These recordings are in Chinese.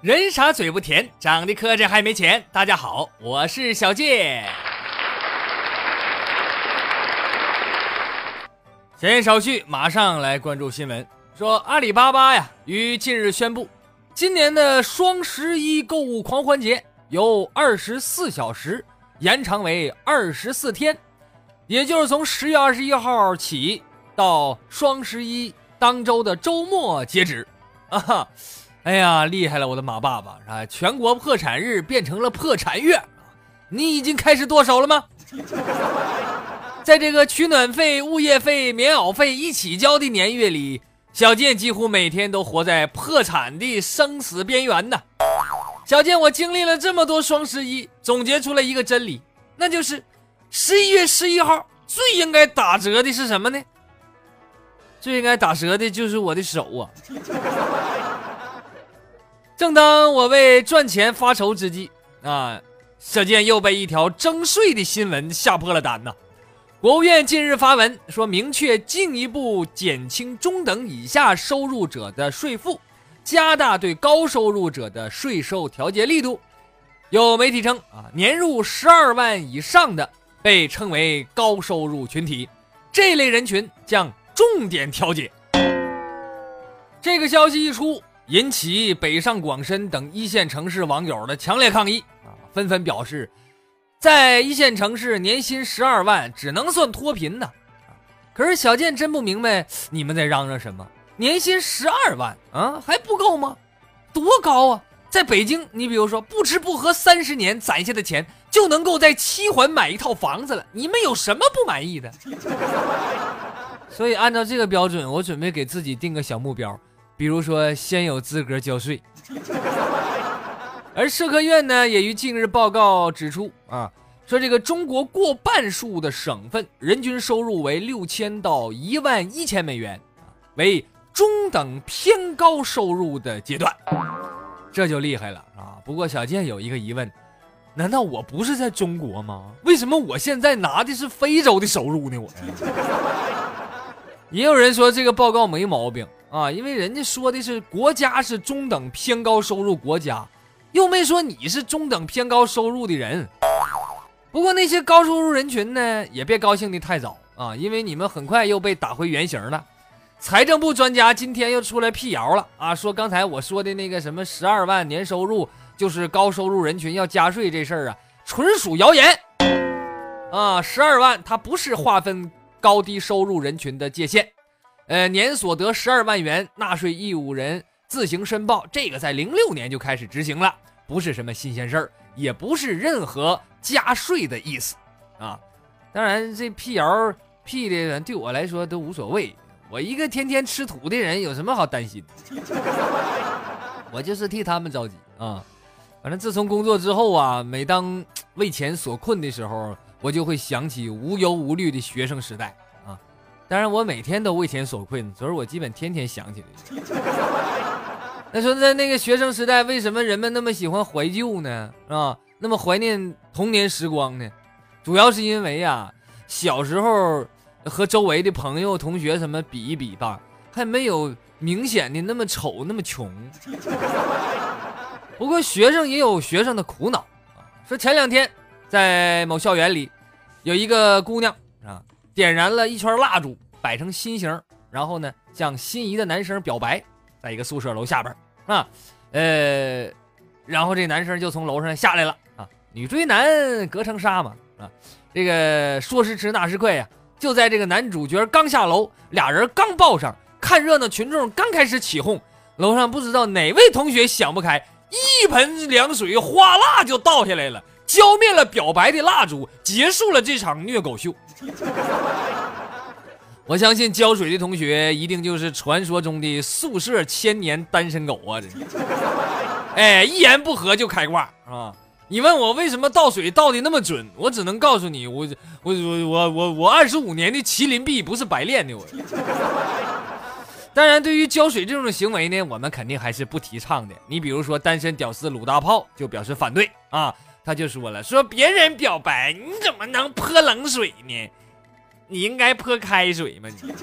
人傻嘴不甜，长得磕碜还没钱。大家好，我是小健。闲言少叙，马上来关注新闻。说阿里巴巴呀，于近日宣布，今年的双十一购物狂欢节由二十四小时延长为二十四天，也就是从十月二十一号起到双十一当周的周末截止。啊哈。哎呀，厉害了，我的马爸爸啊！全国破产日变成了破产月，你已经开始剁手了吗？在这个取暖费、物业费、棉袄费一起交的年月里，小健几乎每天都活在破产的生死边缘呢。小健，我经历了这么多双十一，总结出了一个真理，那就是十一月十一号最应该打折的是什么呢？最应该打折的就是我的手啊！正当我为赚钱发愁之际，啊，小健又被一条征税的新闻吓破了胆呐！国务院近日发文说，明确进一步减轻中等以下收入者的税负，加大对高收入者的税收调节力度。有媒体称，啊，年入十二万以上的被称为高收入群体，这类人群将重点调节。这个消息一出。引起北上广深等一线城市网友的强烈抗议啊！纷纷表示，在一线城市年薪十二万只能算脱贫呢。可是小健真不明白你们在嚷嚷什么？年薪十二万啊还不够吗？多高啊！在北京，你比如说不吃不喝三十年攒下的钱，就能够在七环买一套房子了。你们有什么不满意的？所以按照这个标准，我准备给自己定个小目标。比如说，先有资格交税。而社科院呢，也于近日报告指出啊，说这个中国过半数的省份人均收入为六千到一万一千美元，为中等偏高收入的阶段，这就厉害了啊！不过小健有一个疑问，难道我不是在中国吗？为什么我现在拿的是非洲的收入呢？我 也有人说这个报告没毛病。啊，因为人家说的是国家是中等偏高收入国家，又没说你是中等偏高收入的人。不过那些高收入人群呢，也别高兴的太早啊，因为你们很快又被打回原形了。财政部专家今天又出来辟谣了啊，说刚才我说的那个什么十二万年收入就是高收入人群要加税这事儿啊，纯属谣言。啊，十二万它不是划分高低收入人群的界限。呃，年所得十二万元，纳税义务人自行申报，这个在零六年就开始执行了，不是什么新鲜事儿，也不是任何加税的意思，啊，当然这辟谣辟的对我来说都无所谓，我一个天天吃土的人有什么好担心？我就是替他们着急啊，反正自从工作之后啊，每当为钱所困的时候，我就会想起无忧无虑的学生时代啊。当然，我每天都为钱所困，所以我基本天天想起来。那说在那个学生时代，为什么人们那么喜欢怀旧呢？啊，那么怀念童年时光呢？主要是因为呀，小时候和周围的朋友、同学什么比一比吧，还没有明显的那么丑、那么穷。不过学生也有学生的苦恼啊。说前两天在某校园里，有一个姑娘啊。点燃了一圈蜡烛，摆成心形，然后呢，向心仪的男生表白，在一个宿舍楼下边啊，呃，然后这男生就从楼上下来了啊，女追男隔层纱嘛啊，这个说时迟那时快呀，就在这个男主角刚下楼，俩人刚抱上，看热闹群众刚开始起哄，楼上不知道哪位同学想不开，一盆凉水哗啦就倒下来了，浇灭了表白的蜡烛，结束了这场虐狗秀。我相信浇水的同学一定就是传说中的宿舍千年单身狗啊！这，哎，一言不合就开挂啊！你问我为什么倒水倒的那么准，我只能告诉你，我我我我我我二十五年的麒麟臂不是白练的。我，当然，对于浇水这种行为呢，我们肯定还是不提倡的。你比如说，单身屌丝鲁大炮就表示反对啊，他就说了，说别人表白你怎么能泼冷水呢？你应该泼开水嘛你。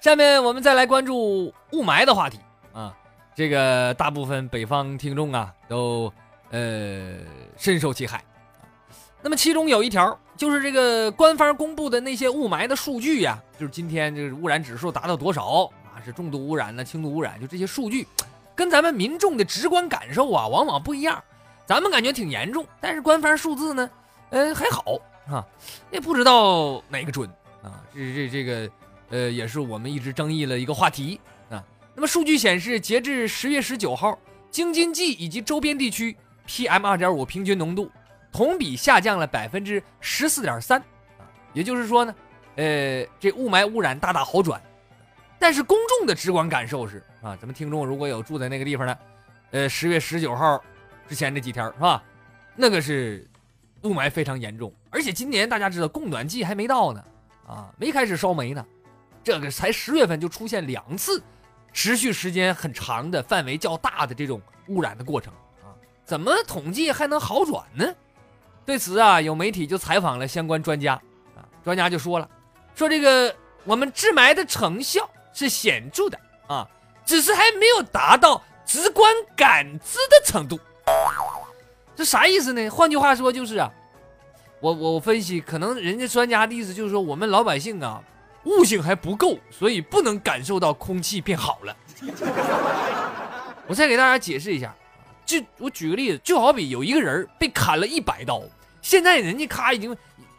下面我们再来关注雾霾的话题啊，这个大部分北方听众啊都呃深受其害。那么其中有一条就是这个官方公布的那些雾霾的数据呀，就是今天这个污染指数达到多少啊？是重度污染呢，轻度污染？就这些数据，跟咱们民众的直观感受啊，往往不一样。咱们感觉挺严重，但是官方数字呢，呃还好啊，也不知道哪个准啊。这这这个呃，也是我们一直争议了一个话题啊。那么数据显示，截至十月十九号，京津冀以及周边地区 PM 二点五平均浓度。同比下降了百分之十四点三，啊，也就是说呢，呃，这雾霾污染大大好转，但是公众的直观感受是啊，咱们听众如果有住在那个地方的，呃，十月十九号之前这几天是吧，那个是雾霾非常严重，而且今年大家知道供暖季还没到呢，啊，没开始烧煤呢，这个才十月份就出现两次，持续时间很长的范围较大的这种污染的过程啊，怎么统计还能好转呢？对此啊，有媒体就采访了相关专家，啊，专家就说了，说这个我们治霾的成效是显著的啊，只是还没有达到直观感知的程度。这啥意思呢？换句话说就是啊，我我分析，可能人家专家的意思就是说，我们老百姓啊，悟性还不够，所以不能感受到空气变好了。我再给大家解释一下，就我举个例子，就好比有一个人被砍了一百刀。现在人家咔已经，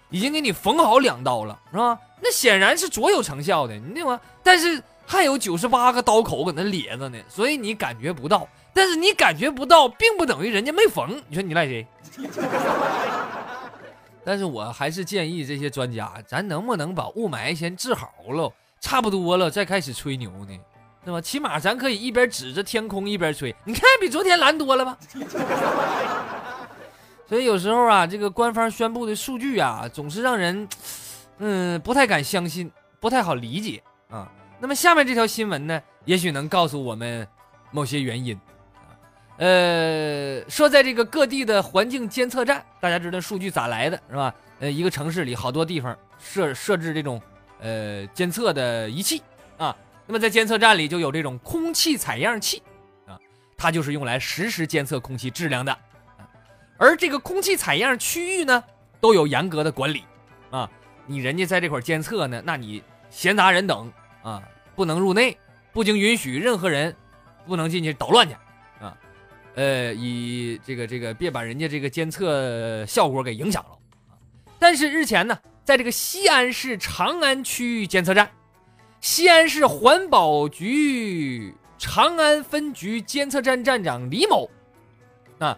已经给你缝好两刀了，是吧？那显然是卓有成效的，你懂吗？但是还有九十八个刀口搁那咧着呢，所以你感觉不到。但是你感觉不到，并不等于人家没缝。你说你赖谁？但是我还是建议这些专家，咱能不能把雾霾先治好了，差不多了再开始吹牛呢？是吧？起码咱可以一边指着天空一边吹，你看比昨天蓝多了吧？所以有时候啊，这个官方宣布的数据啊，总是让人，嗯，不太敢相信，不太好理解啊。那么下面这条新闻呢，也许能告诉我们某些原因。呃，说在这个各地的环境监测站，大家知道数据咋来的是吧？呃，一个城市里好多地方设设置这种呃监测的仪器啊。那么在监测站里就有这种空气采样器啊，它就是用来实时监测空气质量的。而这个空气采样区域呢，都有严格的管理，啊，你人家在这块监测呢，那你闲杂人等啊，不能入内，不经允许，任何人不能进去捣乱去，啊，呃，以这个这个别把人家这个监测效果给影响了。但是日前呢，在这个西安市长安区监测站，西安市环保局长安分局监测站站长李某，啊。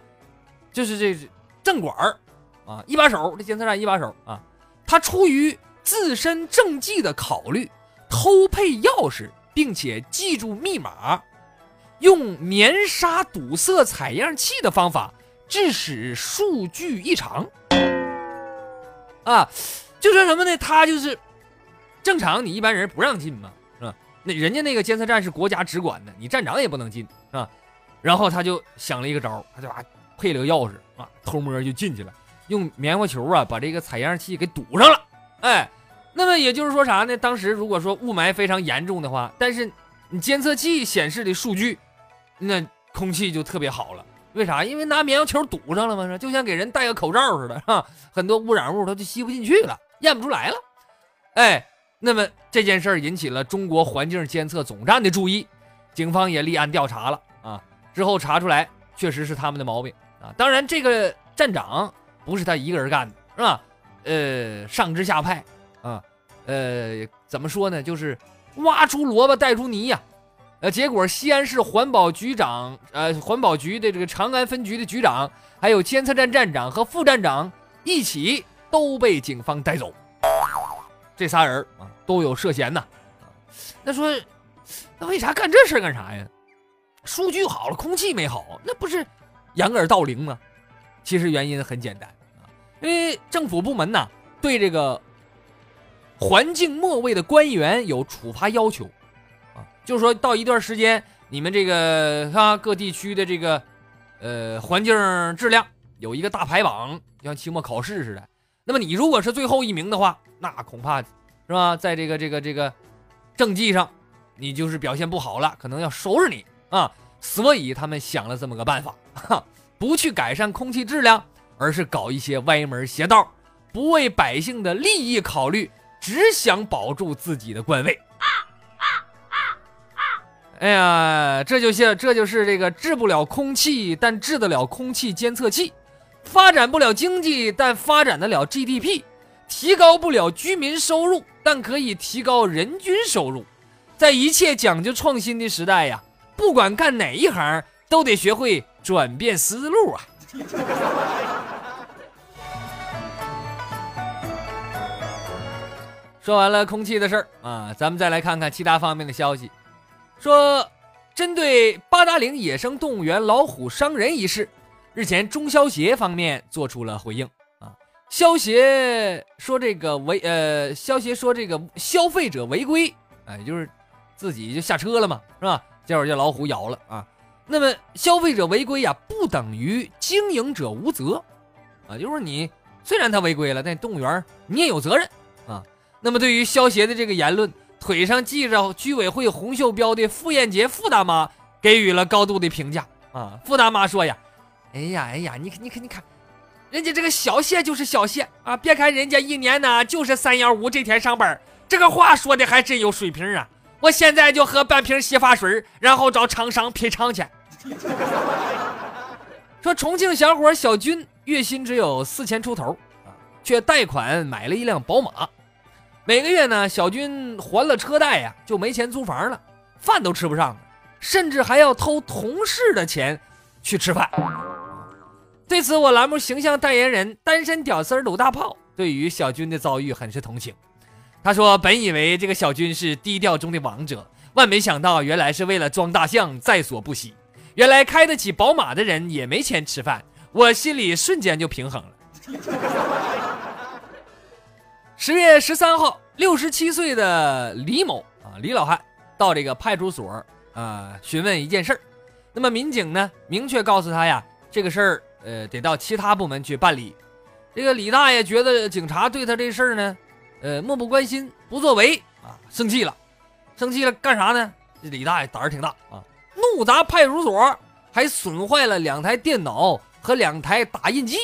就是这正管儿啊，一把手，这监测站一把手啊。他出于自身政绩的考虑，偷配钥匙，并且记住密码，用棉纱堵塞采样器的方法，致使数据异常。啊，就说什么呢？他就是正常，你一般人不让进嘛，是吧？那人家那个监测站是国家直管的，你站长也不能进，是吧？然后他就想了一个招，他就把。配了个钥匙啊，偷摸就进去了，用棉花球啊把这个采样器给堵上了。哎，那么也就是说啥呢？当时如果说雾霾非常严重的话，但是你监测器显示的数据，那空气就特别好了。为啥？因为拿棉球堵上了嘛，就像给人戴个口罩似的，哈，很多污染物它就吸不进去了，验不出来了。哎，那么这件事儿引起了中国环境监测总站的注意，警方也立案调查了啊。之后查出来，确实是他们的毛病。啊，当然，这个站长不是他一个人干的，是吧？呃，上至下派，呃，怎么说呢？就是挖出萝卜带出泥呀。呃，结果西安市环保局长，呃，环保局的这个长安分局的局长，还有监测站站长和副站长一起都被警方带走。这仨人啊，都有涉嫌呐。那说，那为啥干这事干啥呀？数据好了，空气没好，那不是？掩耳盗铃吗？其实原因很简单啊，因为政府部门呢对这个环境末位的官员有处罚要求，啊，就是说到一段时间，你们这个啊各地区的这个呃环境质量有一个大排榜，像期末考试似的。那么你如果是最后一名的话，那恐怕是吧，在这个这个这个政绩上，你就是表现不好了，可能要收拾你啊。所以他们想了这么个办法，哈，不去改善空气质量，而是搞一些歪门邪道，不为百姓的利益考虑，只想保住自己的官位。哎呀，这就像这就是这个治不了空气，但治得了空气监测器；发展不了经济，但发展得了 GDP；提高不了居民收入，但可以提高人均收入。在一切讲究创新的时代呀。不管干哪一行，都得学会转变思路啊！说完了空气的事儿啊，咱们再来看看其他方面的消息。说，针对八达岭野生动物园老虎伤人一事，日前中消协方面做出了回应啊。消协说这个违呃，消协说这个消费者违规，哎，就是自己就下车了嘛，是吧？结果叫老虎咬了啊！那么消费者违规呀，不等于经营者无责啊。就是你虽然他违规了，但动物园你也有责任啊。那么对于消协的这个言论，腿上系着居委会红袖标的傅艳杰傅大妈给予了高度的评价啊。傅大妈说呀：“哎呀哎呀，你看你看你看，人家这个小谢就是小谢啊！别看人家一年呢就是三幺五这天上班，这个话说的还真有水平啊。”我现在就喝半瓶洗发水，然后找厂商赔偿去。说重庆小伙小军月薪只有四千出头啊，却贷款买了一辆宝马。每个月呢，小军还了车贷呀，就没钱租房了，饭都吃不上了，甚至还要偷同事的钱去吃饭。对此，我栏目形象代言人单身屌丝鲁大炮对于小军的遭遇很是同情。他说：“本以为这个小军是低调中的王者，万没想到原来是为了装大象在所不惜。原来开得起宝马的人也没钱吃饭，我心里瞬间就平衡了。”十月十三号，六十七岁的李某啊，李老汉到这个派出所啊询问一件事儿。那么民警呢，明确告诉他呀，这个事儿呃得到其他部门去办理。这个李大爷觉得警察对他这事儿呢。呃，漠不关心，不作为啊，生气了，生气了，干啥呢？这李大爷胆儿挺大啊，怒砸派出所，还损坏了两台电脑和两台打印机。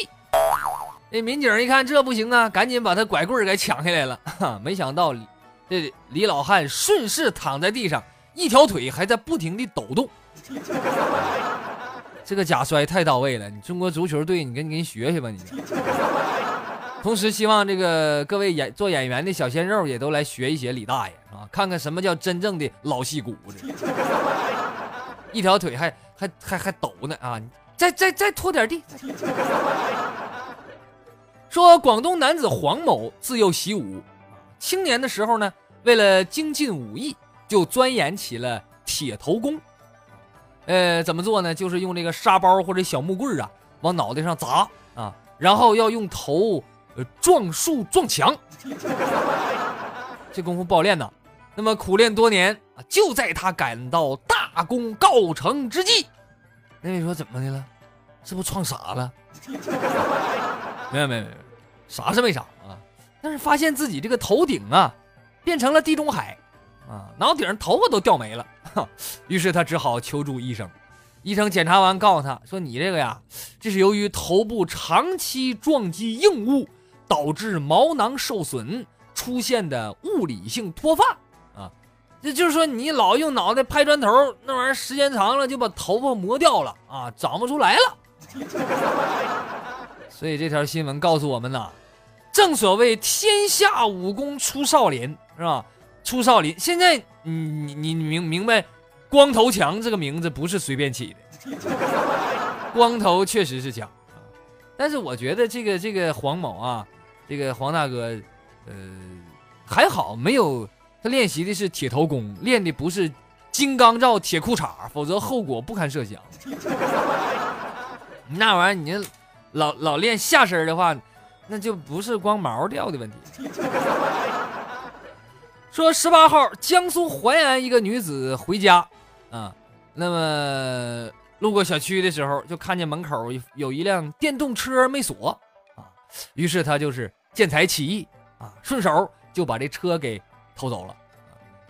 那民警一看这不行啊，赶紧把他拐棍给抢下来了。没想到这李老汉顺势躺在地上，一条腿还在不停地抖动。这个假摔太到位了，你中国足球队，你跟你跟学学吧你。同时，希望这个各位演做演员的小鲜肉也都来学一学李大爷啊，看看什么叫真正的老戏骨子。一条腿还还还还抖呢啊！再再再拖点地。说广东男子黄某自幼习武，青年的时候呢，为了精进武艺，就钻研起了铁头功。呃，怎么做呢？就是用这个沙包或者小木棍啊，往脑袋上砸啊，然后要用头呃。撞树撞墙，这功夫不好练呐。那么苦练多年啊，就在他感到大功告成之际，那你说怎么的了？是不是撞傻了？没有没有没有，啥是没啥啊？但是发现自己这个头顶啊，变成了地中海啊，脑顶上头发都掉没了。于是他只好求助医生。医生检查完，告诉他说：“你这个呀，这是由于头部长期撞击硬物。”导致毛囊受损出现的物理性脱发啊，也就是说你老用脑袋拍砖头，那玩意儿时间长了就把头发磨掉了啊，长不出来了。所以这条新闻告诉我们呐，正所谓天下武功出少林是吧？出少林，现在你你你明明白，光头强这个名字不是随便起的，光头确实是强但是我觉得这个这个黄某啊。这个黄大哥，呃，还好没有他练习的是铁头功，练的不是金刚罩铁裤衩，否则后果不堪设想。那玩意儿你老老练下身的话，那就不是光毛掉的问题。说十八号，江苏淮安一个女子回家，啊，那么路过小区的时候，就看见门口有一辆电动车没锁，啊，于是她就是见财起意，啊，顺手就把这车给偷走了，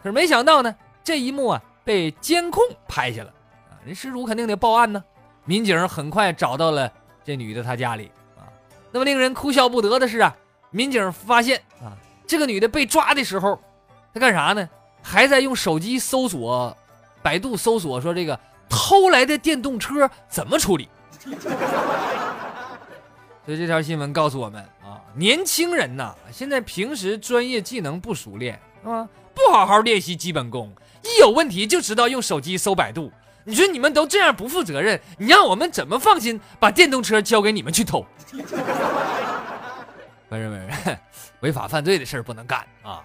可是没想到呢，这一幕啊被监控拍下了，啊，人失主肯定得报案呢。民警很快找到了这女的她家里，啊，那么令人哭笑不得的是啊，民警发现啊，这个女的被抓的时候。她干啥呢？还在用手机搜索，百度搜索说这个偷来的电动车怎么处理。所以这条新闻告诉我们啊，年轻人呐，现在平时专业技能不熟练啊，不好好练习基本功，一有问题就知道用手机搜百度。你说你们都这样不负责任，你让我们怎么放心把电动车交给你们去偷？不是不是，违法犯罪的事儿不能干啊。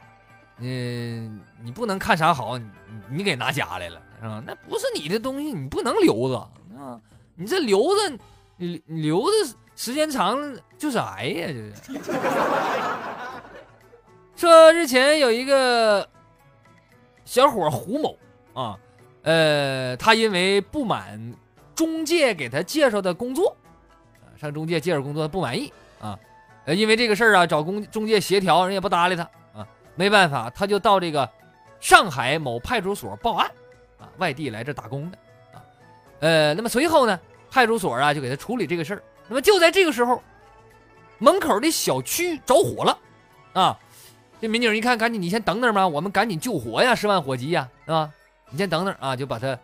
嗯，你不能看啥好，你你给拿家来了是吧？那不是你的东西，你不能留着啊！你这留着，你留着时间长了就是癌呀！这是。说日前有一个小伙胡某啊，呃，他因为不满中介给他介绍的工作，上中介介绍工作不满意啊，呃，因为这个事儿啊，找公中介协调，人也不搭理他啊。没办法，他就到这个上海某派出所报案，啊，外地来这打工的，啊，呃，那么随后呢，派出所啊就给他处理这个事儿。那么就在这个时候，门口的小区着火了，啊，这民警一看，赶紧你先等等吧，我们赶紧救火呀，十万火急呀，啊？你先等等啊，就把他，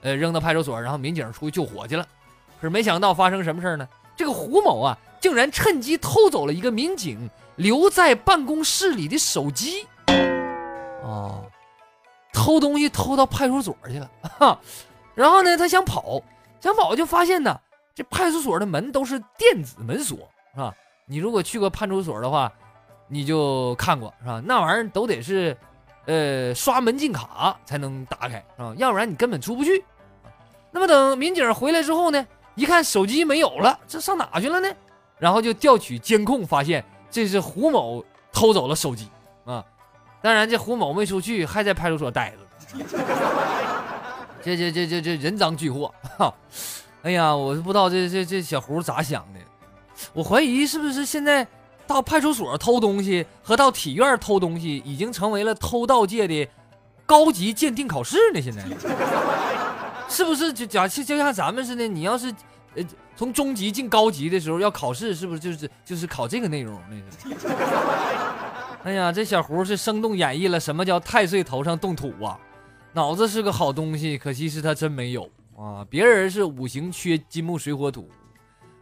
呃，扔到派出所，然后民警出去救火去了。可是没想到发生什么事呢？这个胡某啊，竟然趁机偷走了一个民警。留在办公室里的手机，哦，偷东西偷到派出所去了，哈，然后呢，他想跑，想跑就发现呢，这派出所的门都是电子门锁，是吧？你如果去过派出所的话，你就看过，是吧？那玩意儿都得是，呃，刷门禁卡才能打开，啊？要不然你根本出不去。那么等民警回来之后呢，一看手机没有了，这上哪去了呢？然后就调取监控，发现。这是胡某偷走了手机啊！当然，这胡某没出去，还在派出所待着。这这这这这人赃俱获！哈！哎呀，我都不知道这这这小胡咋想的。我怀疑是不是现在到派出所偷东西和到体院偷东西已经成为了偷盗界的高级鉴定考试呢？现在是不是就假就就像咱们似的？你要是呃。从中级进高级的时候要考试，是不是就是就是考这个内容？那是。哎呀，这小胡是生动演绎了什么叫太岁头上动土啊！脑子是个好东西，可惜是他真没有啊。别人是五行缺金木水火土，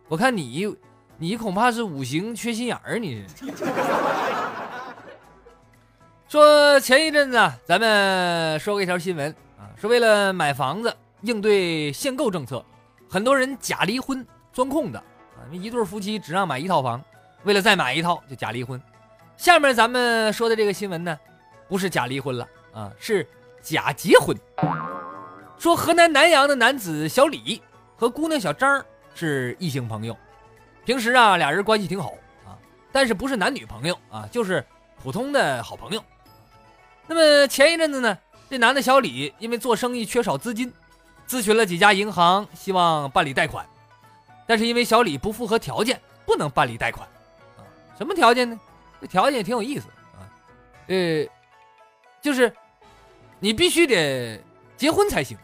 我看你你恐怕是五行缺心眼儿。你是。说前一阵子咱们说过一条新闻啊，是为了买房子应对限购政策。很多人假离婚钻空子啊，一对夫妻只让买一套房，为了再买一套就假离婚。下面咱们说的这个新闻呢，不是假离婚了啊，是假结婚。说河南南阳的男子小李和姑娘小张是异性朋友，平时啊俩人关系挺好啊，但是不是男女朋友啊，就是普通的好朋友。那么前一阵子呢，这男的小李因为做生意缺少资金。咨询了几家银行，希望办理贷款，但是因为小李不符合条件，不能办理贷款。啊，什么条件呢？这条件也挺有意思啊，呃，就是你必须得结婚才行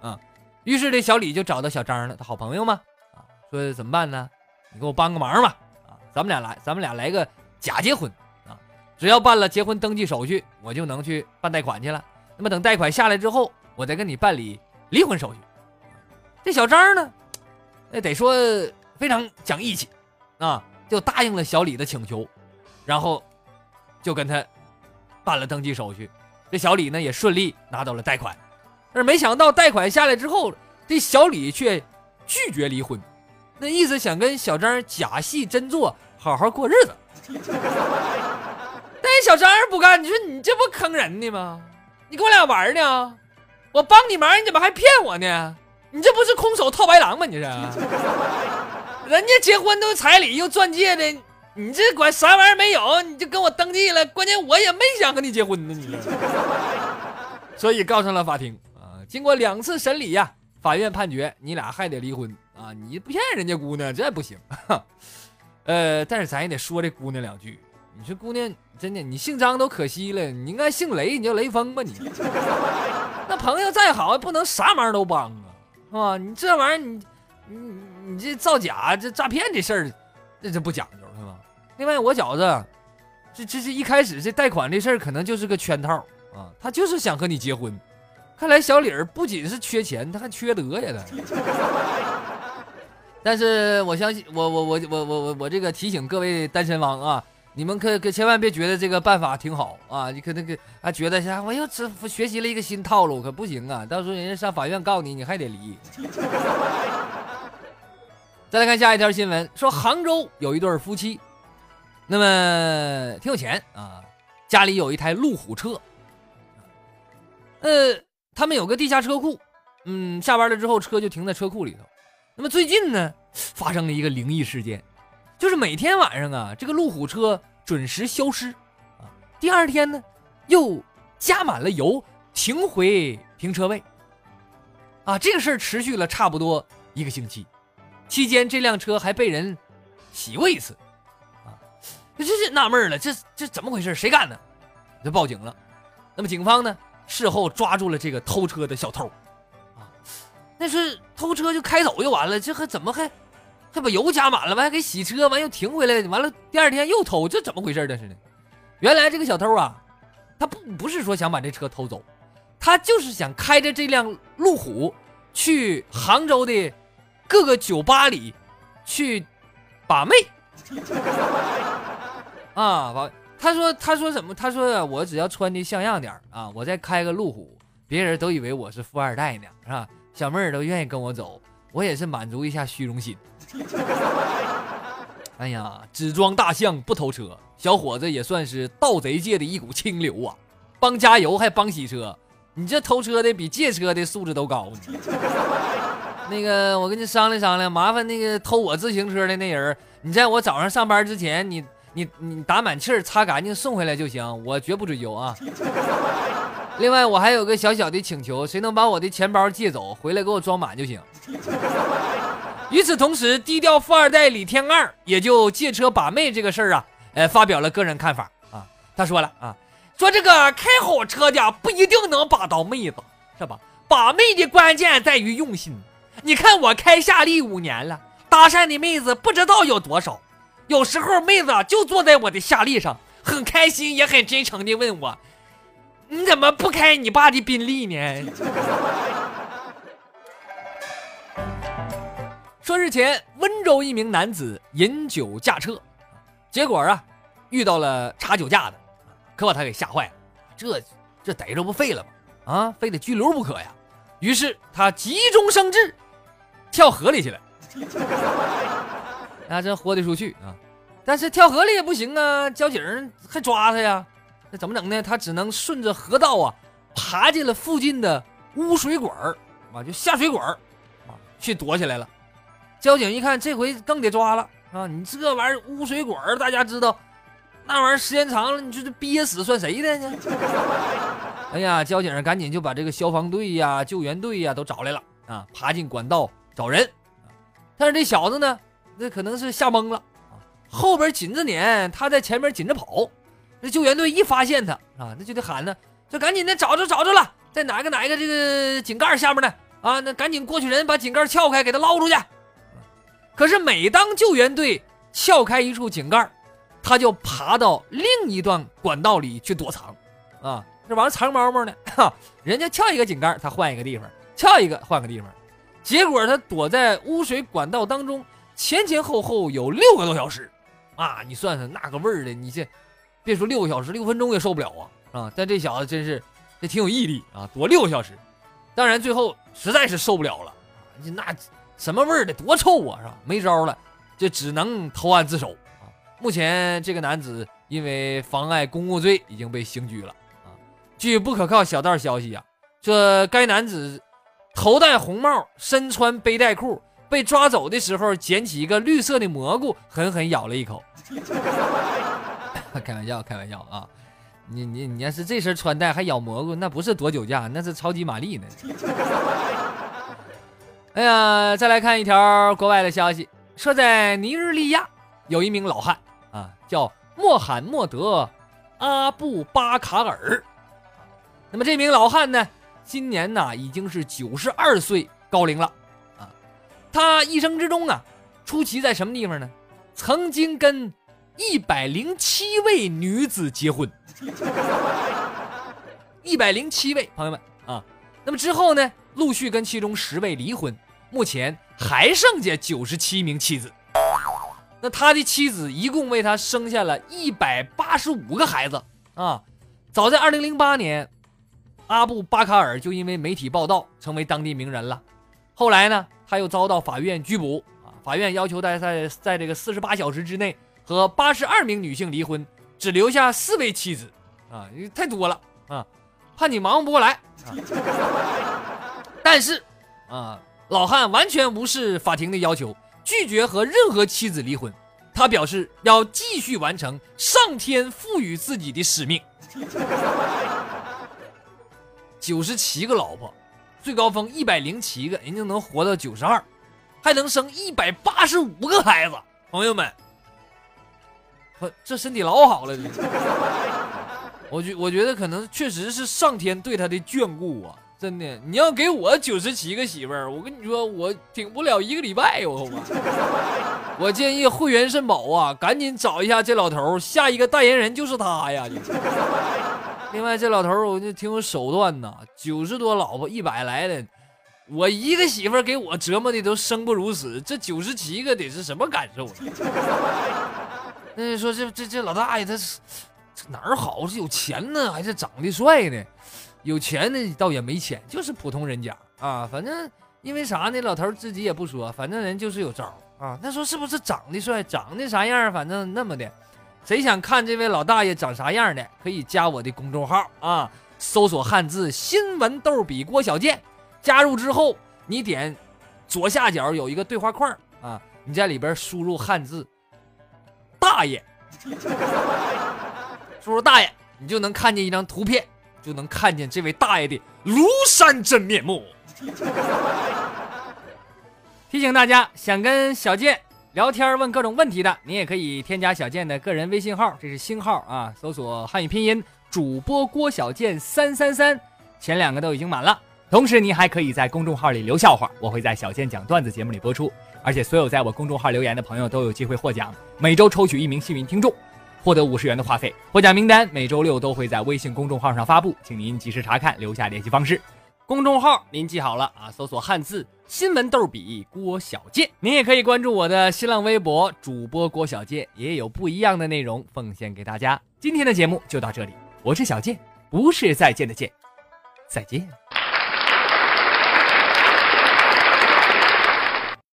啊。于是这小李就找到小张了，他好朋友嘛，啊，说怎么办呢？你给我帮个忙吧，啊，咱们俩来，咱们俩来个假结婚啊，只要办了结婚登记手续，我就能去办贷款去了。那么等贷款下来之后，我再跟你办理。离婚手续，这小张呢，那得说非常讲义气，啊，就答应了小李的请求，然后就跟他办了登记手续。这小李呢也顺利拿到了贷款，但是没想到贷款下来之后，这小李却拒绝离婚，那意思想跟小张假戏真做，好好过日子。但是小张不干，你说你这不坑人的吗？你跟我俩玩呢？我帮你忙，你怎么还骗我呢？你这不是空手套白狼吗？你这，人家结婚都彩礼又钻戒的，你这管啥玩意儿没有，你就跟我登记了，关键我也没想跟你结婚呢，你。所以告上了法庭啊，经过两次审理呀，法院判决你俩还得离婚啊，你不骗人家姑娘这不行。呃，但是咱也得说这姑娘两句，你说姑娘真的，你姓张都可惜了，你应该姓雷，你叫雷锋吧你。那朋友再好，不能啥忙都帮啊，是吧？你这玩意儿，你你你这造假、这诈骗这事儿，这这不讲究是吧？另外，我觉着，这这是一开始这贷款这事儿可能就是个圈套。啊，他就是想和你结婚，看来小李儿不仅是缺钱，他还缺德呀他。但是我相信，我我我我我我我这个提醒各位单身汪啊，你们可可千万别觉得这个办法挺好啊，你可那个还觉得像我又只学习了一个新套路，可不行啊，到时候人家上法院告你，你还得离。再来看下一条新闻，说杭州有一对夫妻，那么挺有钱啊，家里有一台路虎车。呃，他们有个地下车库，嗯，下班了之后车就停在车库里头。那么最近呢，发生了一个灵异事件，就是每天晚上啊，这个路虎车准时消失，啊，第二天呢，又加满了油停回停车位，啊，这个事儿持续了差不多一个星期，期间这辆车还被人洗过一次，啊，这这纳闷了，这这怎么回事？谁干的？就报警了。那么警方呢？事后抓住了这个偷车的小偷，那是偷车就开走就完了，这还怎么还还把油加满了，完还给洗车，完又停回来，完了第二天又偷，这怎么回事这？是呢，原来这个小偷啊，他不不是说想把这车偷走，他就是想开着这辆路虎去杭州的各个酒吧里去把妹，啊，把。他说：“他说什么？他说我只要穿的像样点啊，我再开个路虎，别人都以为我是富二代呢，是吧？小妹儿都愿意跟我走，我也是满足一下虚荣心。哎呀，只装大象不偷车，小伙子也算是盗贼界的一股清流啊！帮加油还帮洗车，你这偷车的比借车的素质都高。那个，我跟你商量商量，麻烦那个偷我自行车的那人，你在我早上上班之前，你。”你你打满气儿，擦干净送回来就行，我绝不追究啊。另外，我还有个小小的请求，谁能把我的钱包借走，回来给我装满就行。与此同时，低调富二代李天二也就借车把妹这个事儿啊，呃，发表了个人看法啊。他说了啊，说这个开好车的不一定能把到妹子，是吧？把妹的关键在于用心。你看我开夏利五年了，搭讪的妹子不知道有多少。有时候妹子就坐在我的夏利上，很开心也很真诚地问我：“你怎么不开你爸的宾利呢？” 说日前温州一名男子饮酒驾车，结果啊遇到了查酒驾的，可把他给吓坏了。这这逮着不废了吗？啊，非得拘留不可呀！于是他急中生智，跳河里去了。那真豁得出去啊！但是跳河里也不行啊，交警还抓他呀，那怎么整呢？他只能顺着河道啊，爬进了附近的污水管儿啊，就下水管儿啊，去躲起来了。交警一看，这回更得抓了啊！你这玩意儿污水管儿，大家知道，那玩意儿时间长了，你就是憋死算谁的呢？哎呀，交警赶紧就把这个消防队呀、救援队呀都找来了啊，爬进管道找人。但是这小子呢？那可能是吓懵了啊！后边紧着撵，他在前面紧着跑。那救援队一发现他啊，那就得喊呢，就赶紧的找着找着了，在哪个哪个这个井盖下面呢？啊，那赶紧过去人把井盖撬开，给他捞出去。可是每当救援队撬开一处井盖，他就爬到另一段管道里去躲藏。啊，这玩意儿藏猫猫呢。哈，人家撬一个井盖，他换一个地方；撬一个换个地方。结果他躲在污水管道当中。前前后后有六个多小时，啊，你算算那个味儿的，你这别说六个小时，六分钟也受不了啊啊！但这小子真是这挺有毅力啊，躲六个小时。当然最后实在是受不了了，你那什么味儿的，多臭啊，是吧？没招了，就只能投案自首啊。目前这个男子因为妨碍公务罪已经被刑拘了啊。据不可靠小道消息啊，这该男子头戴红帽，身穿背带裤。被抓走的时候捡起一个绿色的蘑菇，狠狠咬了一口。开玩笑，开玩笑啊！你你你要是这身穿戴还咬蘑菇，那不是躲酒驾，那是超级玛丽呢。哎呀，再来看一条国外的消息，说在尼日利亚有一名老汉啊，叫穆罕默德·阿布巴卡尔。那么这名老汉呢，今年呢已经是九十二岁高龄了啊。他一生之中啊，出奇在什么地方呢？曾经跟一百零七位女子结婚，一百零七位朋友们啊。那么之后呢？陆续跟其中十位离婚，目前还剩下九十七名妻子。那他的妻子一共为他生下了一百八十五个孩子啊！早在二零零八年，阿布巴卡尔就因为媒体报道成为当地名人了。后来呢，他又遭到法院拘捕啊！法院要求他在在这个四十八小时之内和八十二名女性离婚，只留下四位妻子啊！太多了啊，怕你忙不过来！但是，啊，老汉完全无视法庭的要求，拒绝和任何妻子离婚。他表示要继续完成上天赋予自己的使命。九十七个老婆，最高峰一百零七个，人家能活到九十二，还能生一百八十五个孩子。朋友们，我这身体老好了。我觉我觉得可能确实是上天对他的眷顾啊。真的，你要给我九十七个媳妇儿，我跟你说，我顶不了一个礼拜。我 我建议会员肾宝啊，赶紧找一下这老头，下一个代言人就是他呀。另外，这老头我就挺有手段呐，九十多老婆，一百来的，我一个媳妇儿给我折磨的都生不如死，这九十七个得是什么感受？那你说这这这老大爷他是哪儿好？是有钱呢，还是长得帅呢？有钱呢倒也没钱，就是普通人家啊。反正因为啥呢？老头自己也不说，反正人就是有招啊。那说是不是长得帅，长得啥样？反正那么的。谁想看这位老大爷长啥样的？可以加我的公众号啊，搜索汉字新闻逗比郭小贱。加入之后，你点左下角有一个对话框啊，你在里边输入汉字大爷，叔叔大爷，你就能看见一张图片。就能看见这位大爷的庐山真面目。提醒大家，想跟小健聊天问各种问题的，你也可以添加小健的个人微信号，这是新号啊，搜索汉语拼音主播郭小健三三三，前两个都已经满了。同时，你还可以在公众号里留笑话，我会在小健讲段子节目里播出，而且所有在我公众号留言的朋友都有机会获奖，每周抽取一名幸运听众。获得五十元的话费，获奖名单每周六都会在微信公众号上发布，请您及时查看，留下联系方式。公众号您记好了啊，搜索汉字新闻逗比郭小贱。您也可以关注我的新浪微博主播郭小贱，也有不一样的内容奉献给大家。今天的节目就到这里，我是小贱，不是再见的见，再见。